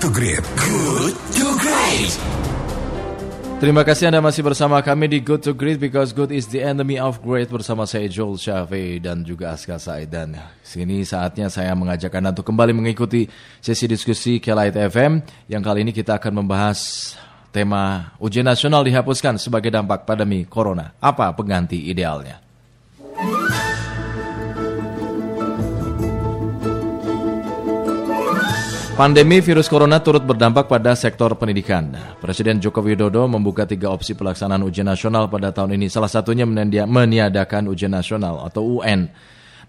to Great. Good to Great. Terima kasih Anda masih bersama kami di Good to Great because good is the enemy of great bersama saya Joel Syafi dan juga Aska Said dan sini saatnya saya mengajak Anda untuk kembali mengikuti sesi diskusi Kelight FM yang kali ini kita akan membahas tema ujian nasional dihapuskan sebagai dampak pandemi corona. Apa pengganti idealnya? Pandemi virus corona turut berdampak pada sektor pendidikan. Presiden Joko Widodo membuka tiga opsi pelaksanaan ujian nasional pada tahun ini. Salah satunya meniadakan ujian nasional atau UN.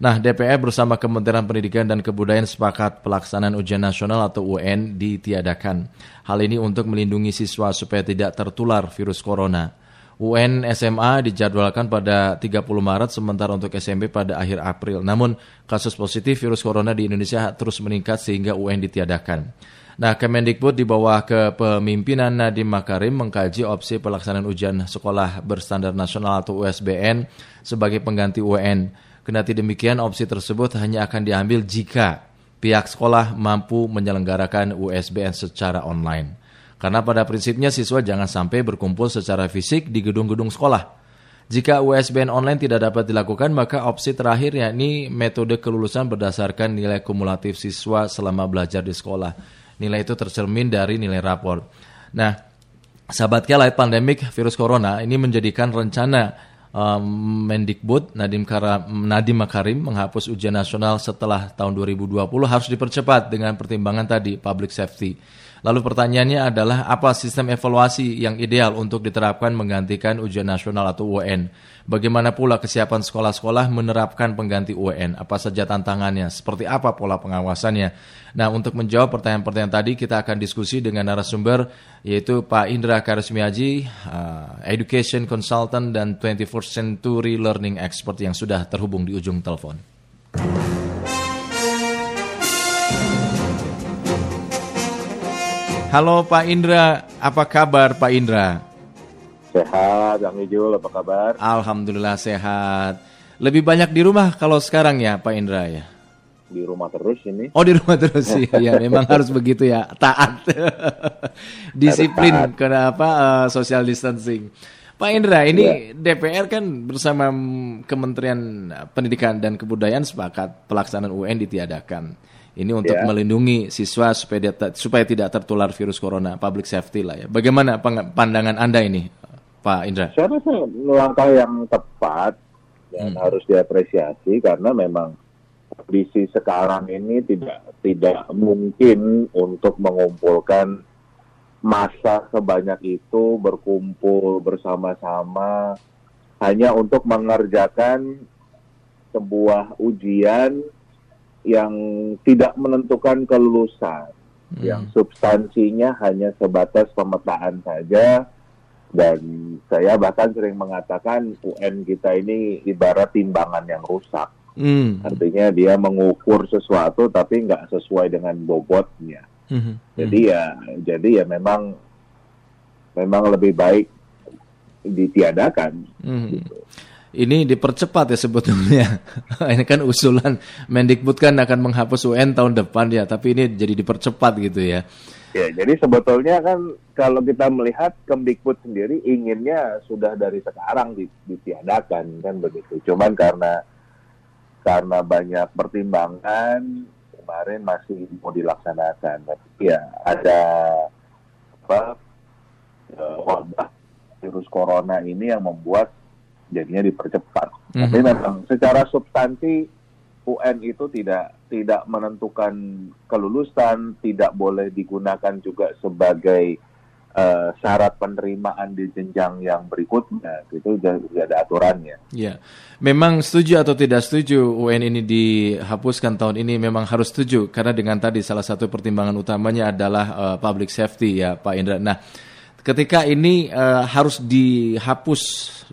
Nah, DPR bersama Kementerian Pendidikan dan Kebudayaan sepakat pelaksanaan ujian nasional atau UN ditiadakan. Hal ini untuk melindungi siswa supaya tidak tertular virus corona. UN SMA dijadwalkan pada 30 Maret sementara untuk SMP pada akhir April. Namun kasus positif virus corona di Indonesia terus meningkat sehingga UN ditiadakan. Nah, Kemendikbud di bawah kepemimpinan Nadiem Makarim mengkaji opsi pelaksanaan ujian sekolah berstandar nasional atau USBN sebagai pengganti UN. Kendati demikian, opsi tersebut hanya akan diambil jika pihak sekolah mampu menyelenggarakan USBN secara online. Karena pada prinsipnya siswa jangan sampai berkumpul secara fisik di gedung-gedung sekolah. Jika USBN online tidak dapat dilakukan, maka opsi terakhir yakni metode kelulusan berdasarkan nilai kumulatif siswa selama belajar di sekolah. Nilai itu tercermin dari nilai rapor. Nah, sahabat Kelait pandemik virus corona ini menjadikan rencana um, Mendikbud Nadiem, Kara, Nadiem Makarim menghapus ujian nasional setelah tahun 2020 harus dipercepat dengan pertimbangan tadi public safety. Lalu pertanyaannya adalah apa sistem evaluasi yang ideal untuk diterapkan menggantikan ujian nasional atau UN? Bagaimana pula kesiapan sekolah-sekolah menerapkan pengganti UN? Apa saja tantangannya? Seperti apa pola pengawasannya? Nah, untuk menjawab pertanyaan-pertanyaan tadi kita akan diskusi dengan narasumber yaitu Pak Indra Karismiaji, uh, Education Consultant dan 21st Century Learning Expert yang sudah terhubung di ujung telepon. Halo Pak Indra, apa kabar Pak Indra? Sehat, Kang Ijul, apa kabar? Alhamdulillah sehat. Lebih banyak di rumah kalau sekarang ya Pak Indra ya? Di rumah terus ini. Oh di rumah terus ya, ya memang harus begitu ya, taat. Disiplin, taat. kenapa uh, social distancing. Pak Indra, ini ya. DPR kan bersama Kementerian Pendidikan dan Kebudayaan sepakat pelaksanaan UN ditiadakan. Ini untuk ya. melindungi siswa supaya dia, supaya tidak tertular virus corona, public safety lah ya. Bagaimana pandangan Anda ini, Pak Indra? Saya rasa langkah yang tepat dan hmm. harus diapresiasi karena memang kondisi sekarang ini tidak tidak mungkin untuk mengumpulkan masa sebanyak itu berkumpul bersama-sama hanya untuk mengerjakan sebuah ujian yang tidak menentukan kelulusan, hmm. yang substansinya hanya sebatas pemetaan saja. Dan saya bahkan sering mengatakan UN kita ini ibarat timbangan yang rusak. Hmm. Artinya dia mengukur sesuatu tapi nggak sesuai dengan bobotnya. Hmm. Jadi ya, jadi ya memang memang lebih baik ditiadakan. Hmm. Gitu ini dipercepat ya sebetulnya. ini kan usulan Mendikbud kan akan menghapus UN tahun depan ya, tapi ini jadi dipercepat gitu ya. Ya, jadi sebetulnya kan kalau kita melihat Kemdikbud sendiri inginnya sudah dari sekarang ditiadakan kan begitu. Cuman karena karena banyak pertimbangan kemarin masih mau dilaksanakan. Tapi ya ada apa eh, wabah virus corona ini yang membuat jadinya dipercepat. Mm-hmm. Tapi memang secara substansi UN itu tidak tidak menentukan kelulusan, tidak boleh digunakan juga sebagai uh, syarat penerimaan di jenjang yang berikutnya. Itu sudah ada aturannya. Ya, memang setuju atau tidak setuju UN ini dihapuskan tahun ini memang harus setuju karena dengan tadi salah satu pertimbangan utamanya adalah uh, public safety ya Pak Indra. Nah ketika ini uh, harus dihapus,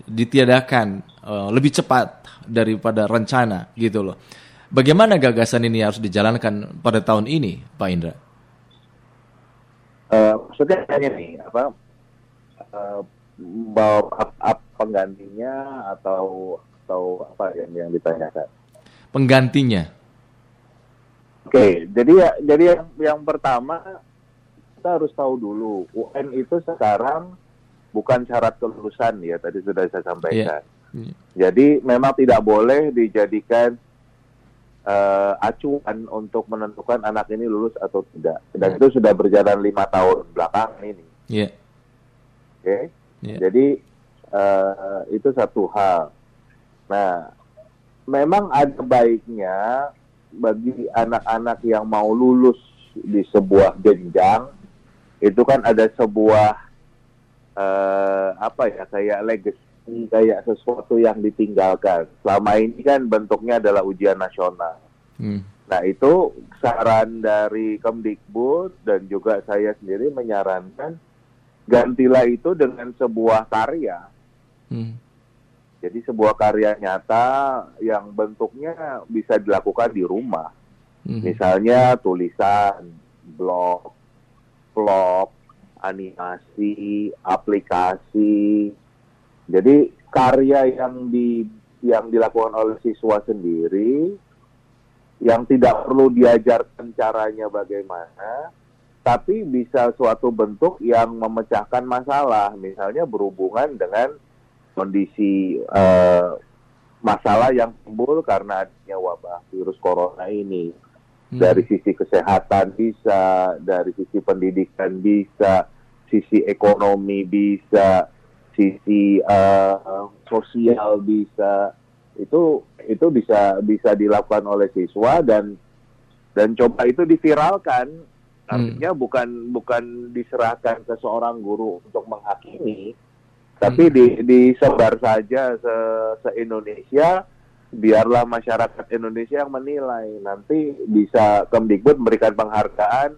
ditiadakan uh, lebih cepat daripada rencana gitu loh. Bagaimana gagasan ini harus dijalankan pada tahun ini, Pak Indra? Uh, maksudnya hanya nih apa uh, bahwa penggantinya atau atau apa yang yang ditanyakan? Penggantinya. Oke, okay, jadi ya jadi yang yang pertama kita harus tahu dulu UN itu sekarang bukan syarat kelulusan ya tadi sudah saya sampaikan. Iya. Jadi memang tidak boleh dijadikan uh, acuan untuk menentukan anak ini lulus atau tidak. Dan itu sudah berjalan lima tahun belakangan ini. Iya. Oke. Iya. Jadi uh, itu satu hal. Nah, memang ada baiknya bagi anak-anak yang mau lulus di sebuah jenjang itu kan ada sebuah uh, apa ya kayak legacy kayak sesuatu yang ditinggalkan. Selama ini kan bentuknya adalah ujian nasional. Hmm. Nah itu saran dari Kemdikbud dan juga saya sendiri menyarankan gantilah itu dengan sebuah karya. Hmm. Jadi sebuah karya nyata yang bentuknya bisa dilakukan di rumah. Hmm. Misalnya tulisan, blog, vlog, animasi, aplikasi. Jadi karya yang di yang dilakukan oleh siswa sendiri yang tidak perlu diajarkan caranya bagaimana, tapi bisa suatu bentuk yang memecahkan masalah, misalnya berhubungan dengan kondisi eh, masalah yang timbul karena adanya wabah virus corona ini. Hmm. Dari sisi kesehatan bisa, dari sisi pendidikan bisa, sisi ekonomi bisa, sisi eh, sosial bisa. Itu itu bisa bisa dilakukan oleh siswa dan dan coba itu diviralkan. Artinya bukan bukan diserahkan ke seorang guru untuk menghakimi, tapi di, disebar saja se, se Indonesia biarlah masyarakat Indonesia yang menilai nanti bisa Kemdikbud memberikan penghargaan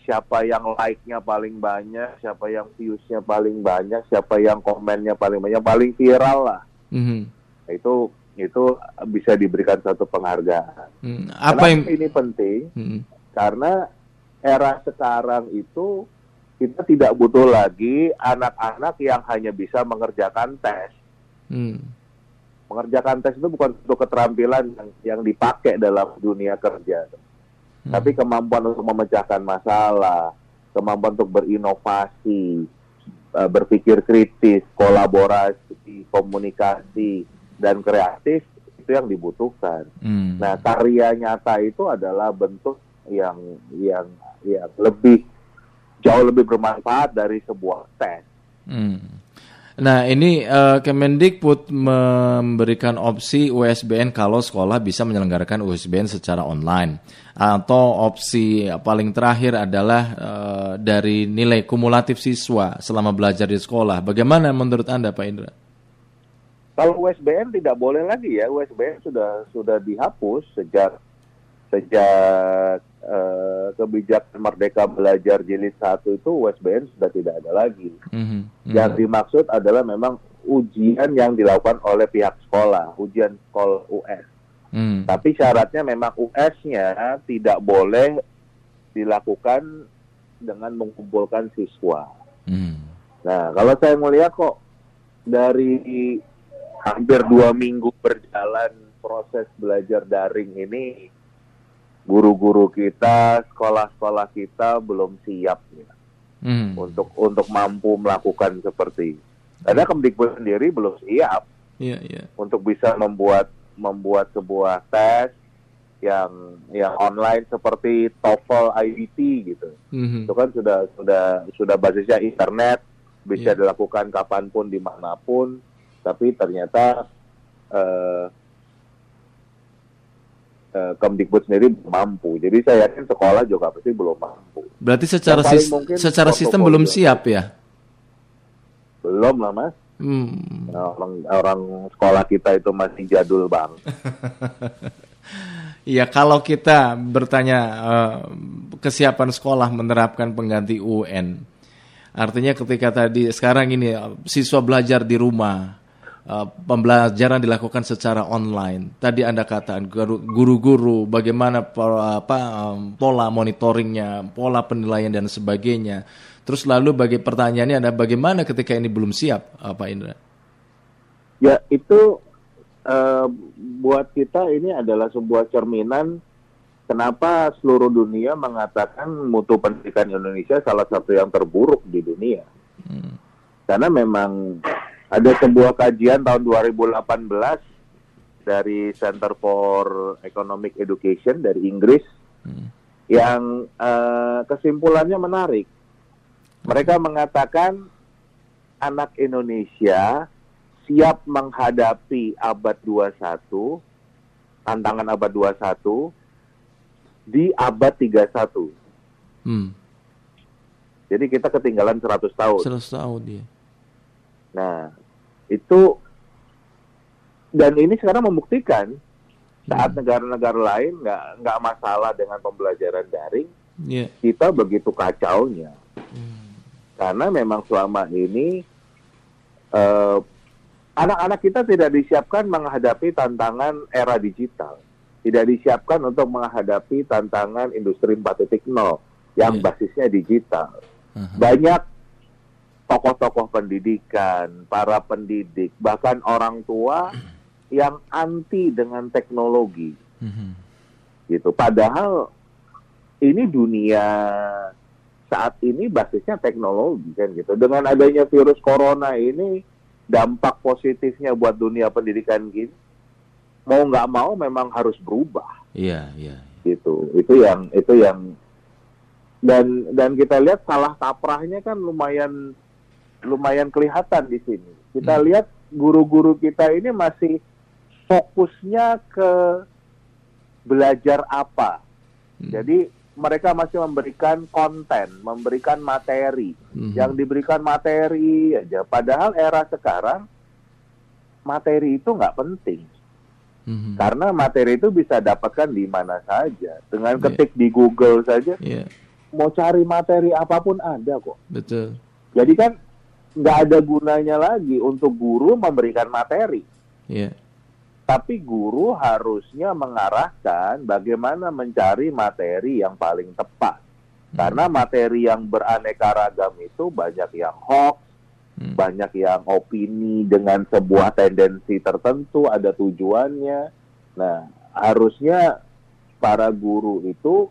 siapa yang like-nya paling banyak siapa yang views-nya paling banyak siapa yang komennya paling banyak paling viral lah Mhm. Nah, itu itu bisa diberikan satu penghargaan Hmm. Apa yang ini penting Hmm. karena era sekarang itu kita tidak butuh lagi anak-anak yang hanya bisa mengerjakan tes Hmm. Mengerjakan tes itu bukan untuk keterampilan yang, yang dipakai dalam dunia kerja, Hmm. tapi kemampuan untuk memecahkan masalah, kemampuan untuk berinovasi, eh, berpikir kritis, kolaborasi, komunikasi, dan kreatif itu yang dibutuhkan. Hmm. Nah, karya nyata itu adalah bentuk yang yang yang lebih jauh lebih bermanfaat dari sebuah tes. Hmm. Nah, ini eh, Kemendikbud memberikan opsi USBN kalau sekolah bisa menyelenggarakan USBN secara online. Atau opsi paling terakhir adalah eh, dari nilai kumulatif siswa selama belajar di sekolah. Bagaimana menurut Anda, Pak Indra? Kalau USBN tidak boleh lagi ya, USBN sudah sudah dihapus sejak sejak eh, kebijakan Merdeka Belajar Jilid 1 itu USBN sudah tidak ada lagi. Mhm. Mhm. Yang dimaksud adalah memang ujian yang dilakukan oleh pihak sekolah, ujian sekolah US. Hmm. Tapi syaratnya memang US-nya tidak boleh dilakukan dengan mengumpulkan siswa. Hmm. Nah, kalau saya melihat kok dari hampir dua minggu berjalan proses belajar daring ini, guru-guru kita, sekolah-sekolah kita belum siap ya, Hmm. untuk untuk mampu melakukan seperti. itu. Karena Kemdikbud sendiri belum siap Iya, iya. untuk bisa membuat membuat sebuah tes yang yang online seperti TOEFL IBT gitu. Mhm. Itu kan sudah sudah sudah basisnya internet, bisa Iya. dilakukan kapan pun di mana pun, tapi ternyata eh, eh, Kemdikbud sendiri mampu. Jadi saya yakin sekolah juga pasti belum mampu. Berarti secara sis- mungkin secara sistem belum siap ya? Belum lah mas. Hmm. Nah, orang orang sekolah kita itu masih jadul bang. Iya, kalau kita bertanya eh, kesiapan sekolah menerapkan pengganti UN, artinya ketika tadi sekarang ini eh, siswa belajar di rumah, eh, pembelajaran dilakukan secara online. Tadi anda katakan guru- guru-guru bagaimana pola, apa pola monitoringnya, pola penilaian dan sebagainya. Terus lalu bagi pertanyaannya ada bagaimana ketika ini belum siap, eh, Pak Indra? Ya itu eh, buat kita ini adalah sebuah cerminan kenapa seluruh dunia mengatakan mutu pendidikan Indonesia salah satu yang terburuk di dunia? Hmm. Karena memang ada sebuah kajian tahun 2018 dari Center for Economic Education dari Inggris Hmm. yang eh, kesimpulannya menarik. Mereka mengatakan anak Indonesia siap menghadapi abad 21, tantangan abad 21 di abad 31. Hmm. Jadi kita ketinggalan 100 tahun. 100 tahun dia. Nah, itu dan ini sekarang membuktikan saat negara-negara lain nggak nggak masalah dengan pembelajaran daring, Iya. kita begitu kacaunya. Karena memang selama ini eh, anak-anak kita tidak disiapkan menghadapi tantangan era digital, tidak disiapkan untuk menghadapi tantangan industri 4.0 yang Iya. basisnya digital. Aha. Banyak tokoh-tokoh pendidikan, para pendidik, bahkan orang tua yang anti dengan teknologi Mhm. gitu. Padahal ini dunia saat ini basisnya teknologi kan gitu. Dengan adanya virus corona ini dampak positifnya buat dunia pendidikan gini mau nggak mau memang harus berubah Iya, iya. gitu. Itu yang itu yang dan dan kita lihat salah kaprahnya kan lumayan lumayan kelihatan di sini. Kita Hmm. lihat guru-guru kita ini masih fokusnya ke belajar apa. Hmm. Jadi mereka masih memberikan konten, memberikan materi. Mhm. Yang diberikan materi aja. Padahal era sekarang materi itu nggak penting. Mhm. Karena materi itu bisa dapatkan di mana saja. Dengan Iya. ketik di Google saja, Iya, mau cari materi apa pun ada kok. betul. Jadi kan nggak ada gunanya lagi untuk guru memberikan materi. Iya. Tapi guru harusnya mengarahkan bagaimana mencari materi yang paling tepat. Karena materi yang beraneka ragam itu banyak yang hoax, Hmm. banyak yang opini dengan sebuah tendensi tertentu, ada tujuannya. Nah, harusnya para guru itu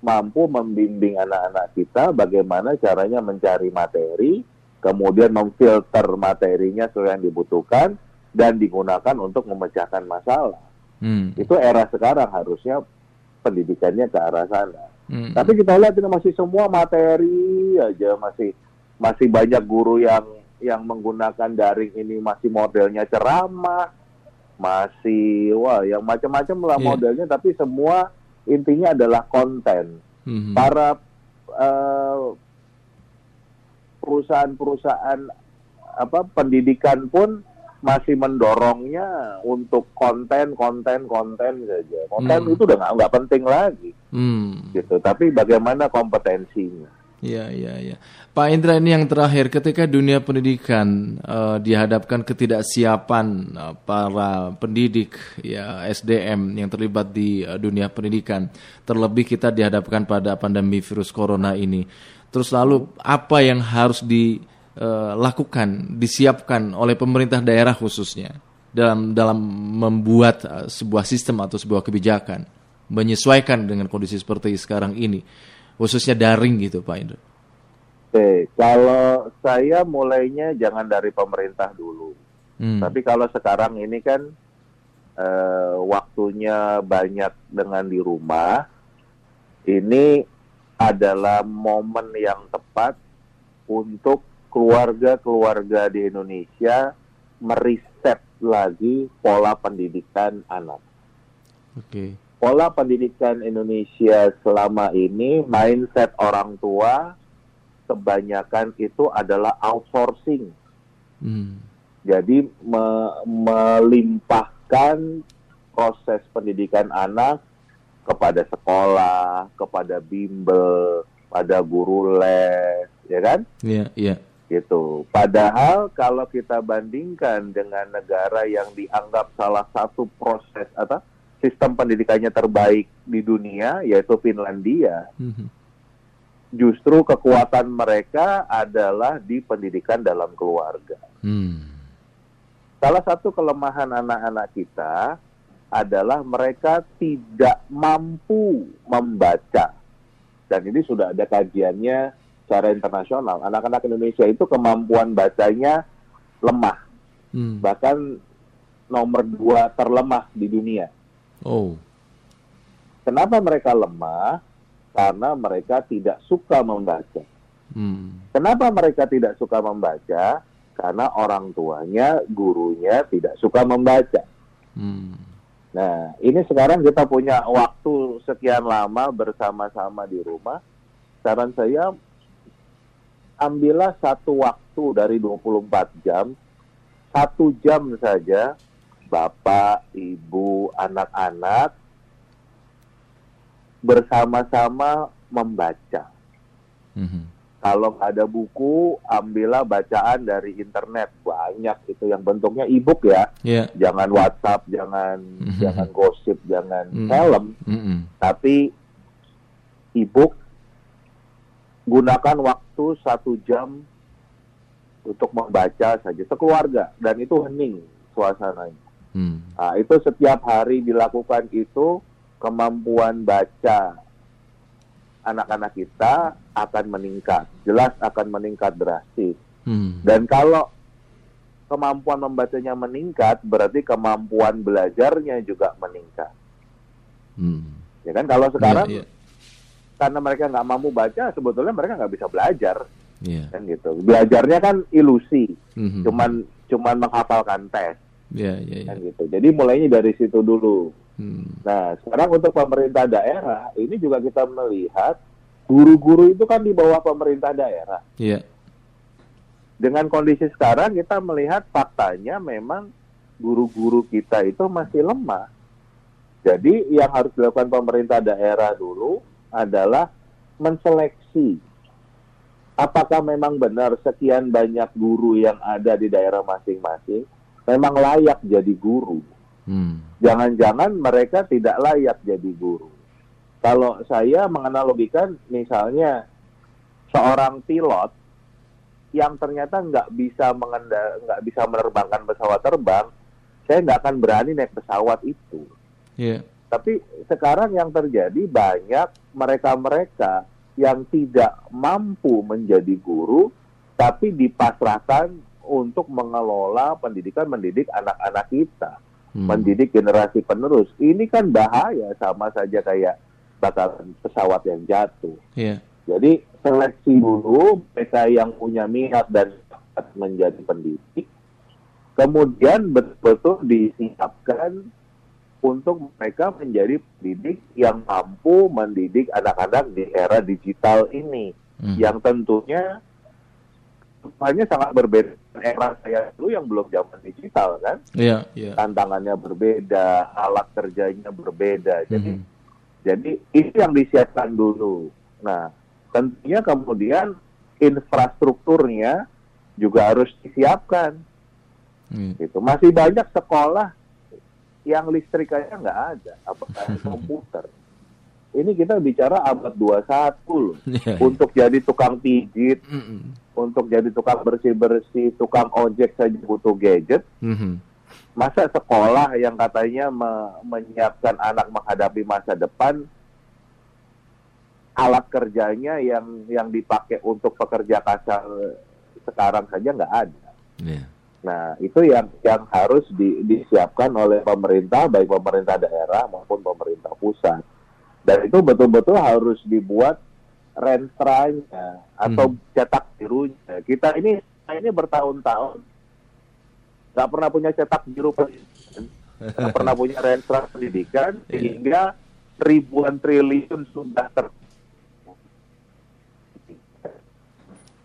mampu membimbing anak-anak kita bagaimana caranya mencari materi, kemudian memfilter materinya sesuai yang dibutuhkan, dan digunakan untuk memecahkan masalah. Hmm. Itu era sekarang harusnya pendidikannya ke arah sana. Hmm. Tapi kita lihat ini masih semua materi aja masih masih banyak guru yang yang menggunakan daring ini masih modelnya ceramah, masih wah yang macam-macam lah Iya. modelnya tapi semua intinya adalah konten. Mhm. Para eh, perusahaan-perusahaan apa pendidikan pun masih mendorongnya untuk konten konten konten saja. Konten Hmm. itu udah nggak nggak penting lagi Hmm. gitu. Tapi bagaimana kompetensinya? Iya, iya, iya. Pak Indra ini yang terakhir, ketika dunia pendidikan eh, dihadapkan ketidaksiapan eh, para pendidik, ya SDM yang terlibat di eh, dunia pendidikan, terlebih kita dihadapkan pada pandemi virus corona ini. Terus lalu apa yang harus dilakukan, disiapkan oleh pemerintah daerah khususnya dalam dalam membuat eh, sebuah sistem atau sebuah kebijakan, menyesuaikan dengan kondisi seperti sekarang ini khususnya daring gitu Pak Indra. Oke, kalau saya mulainya jangan dari pemerintah dulu. Hmm. Tapi kalau sekarang ini kan eh, waktunya banyak dengan di rumah, ini adalah momen yang tepat untuk keluarga-keluarga di Indonesia meriset lagi pola pendidikan anak. Oke. Pola pendidikan Indonesia selama ini, mindset orang tua kebanyakan itu adalah outsourcing. Hmm. Jadi me- melimpahkan proses pendidikan anak kepada sekolah, kepada bimbel, pada guru les, ya kan? Iya, iya. Gitu. Padahal kalau kita bandingkan dengan negara yang dianggap salah satu proses atau sistem pendidikannya terbaik di dunia, yaitu Finlandia, Mhm. justru kekuatan mereka adalah di pendidikan dalam keluarga. Hmm. Salah satu kelemahan anak-anak kita adalah mereka tidak mampu membaca. Dan ini sudah ada kajiannya secara internasional. Anak-anak Indonesia itu kemampuan bacanya lemah. Hmm. Bahkan nomor dua terlemah di dunia. Oh. Kenapa mereka lemah? Karena mereka tidak suka membaca. Hmm. Kenapa mereka tidak suka membaca? Karena orang tuanya, gurunya tidak suka membaca. Hmm. Nah, ini sekarang kita punya waktu sekian lama bersama-sama di rumah. Saran saya, ambillah satu waktu dari 24 jam, satu jam saja, bapak, ibu, anak-anak bersama-sama membaca. Mhm. Kalau ada buku, ambillah bacaan dari internet. Banyak itu yang bentuknya e-book ya. Ya. Jangan WhatsApp, jangan Mhm. jangan gosip, jangan Mhm. film, Mhm. tapi e-book gunakan waktu satu jam untuk membaca saja sekeluarga dan itu hening suasananya. Hmm. Nah, itu setiap hari dilakukan itu kemampuan baca anak-anak kita akan meningkat, jelas akan meningkat drastis. Hmm. Dan kalau kemampuan membacanya meningkat, berarti kemampuan belajarnya juga meningkat. Hmm. Ya kan? Kalau sekarang Iya, iya. karena mereka nggak mampu baca, sebetulnya mereka nggak bisa belajar, Iya. kan gitu. Belajarnya kan ilusi, Mhm. cuman cuman menghafalkan tes, Iya, iya, iya. kan gitu. Jadi mulainya dari situ dulu. Hmm. Nah, sekarang untuk pemerintah daerah, ini juga kita melihat guru-guru itu kan di bawah pemerintah daerah. Iya. Dengan kondisi sekarang kita melihat faktanya memang guru-guru kita itu masih lemah. Jadi yang harus dilakukan pemerintah daerah dulu adalah menseleksi apakah memang benar sekian banyak guru yang ada di daerah masing-masing memang layak jadi guru. Hmm. Jangan-jangan mereka tidak layak jadi guru. Kalau saya menganalogikan misalnya seorang pilot yang ternyata nggak bisa mengenda nggak bisa menerbangkan pesawat terbang, saya nggak akan berani naik pesawat itu. Iya. Tapi sekarang yang terjadi banyak mereka-mereka yang tidak mampu menjadi guru, tapi dipasrahkan untuk mengelola pendidikan mendidik anak-anak kita Hmm. mendidik generasi penerus. Ini kan bahaya sama saja kayak bakalan pesawat yang jatuh. Iya. Jadi seleksi dulu mereka yang punya minat dan menjadi pendidik. Kemudian betul-betul disiapkan untuk mereka menjadi pendidik yang mampu mendidik anak-anak di era digital ini. Hmm. Yang tentunya hanya sangat berbeda era saya dulu yang belum zaman digital kan Iya, iya. tantangannya berbeda, alat kerjanya berbeda. Jadi Mhm. Jadi itu yang disiapkan dulu. Nah, tentunya kemudian infrastrukturnya juga harus disiapkan. Hmm. Gitu. Masih banyak sekolah yang listriknya nggak ada, apakah komputer. Ini kita bicara abad 21 loh. Iya. Untuk jadi tukang pijit, untuk jadi tukang bersih-bersih, tukang ojek saja butuh gadget. Mhm. Masa sekolah yang katanya me- menyiapkan anak menghadapi masa depan alat kerjanya yang yang dipakai untuk pekerja kasar sekarang saja nggak ada. Iya. Nah itu yang yang harus di- disiapkan oleh pemerintah baik pemerintah daerah maupun pemerintah pusat dan itu betul-betul harus dibuat rentranya atau cetak birunya. Kita ini ini bertahun-tahun nggak pernah punya cetak biru pendidikan, nggak pernah punya renstra pendidikan Iya. sehingga ribuan triliun sudah ter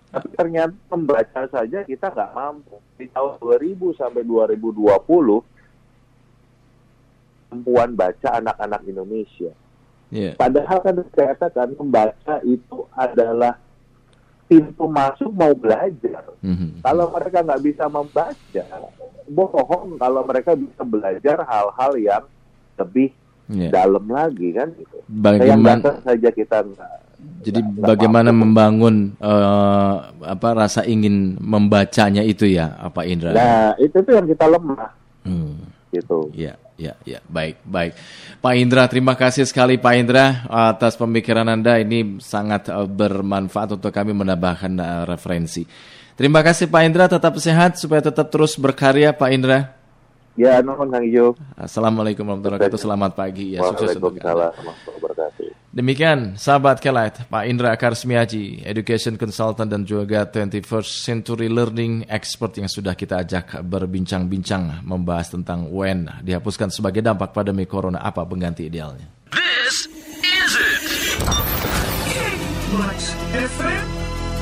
tapi ternyata membaca saja kita nggak mampu di tahun 2000 sampai 2020 kemampuan baca anak-anak Indonesia Iya. Padahal kan saya katakan membaca itu adalah pintu masuk mau belajar. Mhm. Kalau mereka nggak bisa membaca, bohong kalau mereka bisa belajar hal-hal yang lebih Iya. dalam lagi kan. Gitu. Bagaimana saja kita nggak. jadi bagaimana membangun eh, apa rasa ingin membacanya itu ya, apa Indra? Nah itu tuh yang kita lemah Hmm. gitu. Iya. Ya, ya, baik, baik. Pak Indra, terima kasih sekali Pak Indra atas pemikiran Anda ini sangat uh, bermanfaat untuk kami menambahkan uh, referensi. Terima kasih Pak Indra, tetap sehat supaya tetap terus berkarya Pak Indra. Ya, nuhun Kang Ijo. Assalamualkum warahmatullahi wabarakatuh. Selamat pagi. Ya, sukses untuk Anda. Waalaikumsalam warahmatullahi wabarakatuh. Demikian sahabat Kelight, Pak Indra Karsmiaji, Education Consultant dan juga 21st Century Learning Expert yang sudah kita ajak berbincang-bincang membahas tentang UN dihapuskan sebagai dampak pandemi corona apa pengganti idealnya. This is it.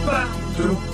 Bandung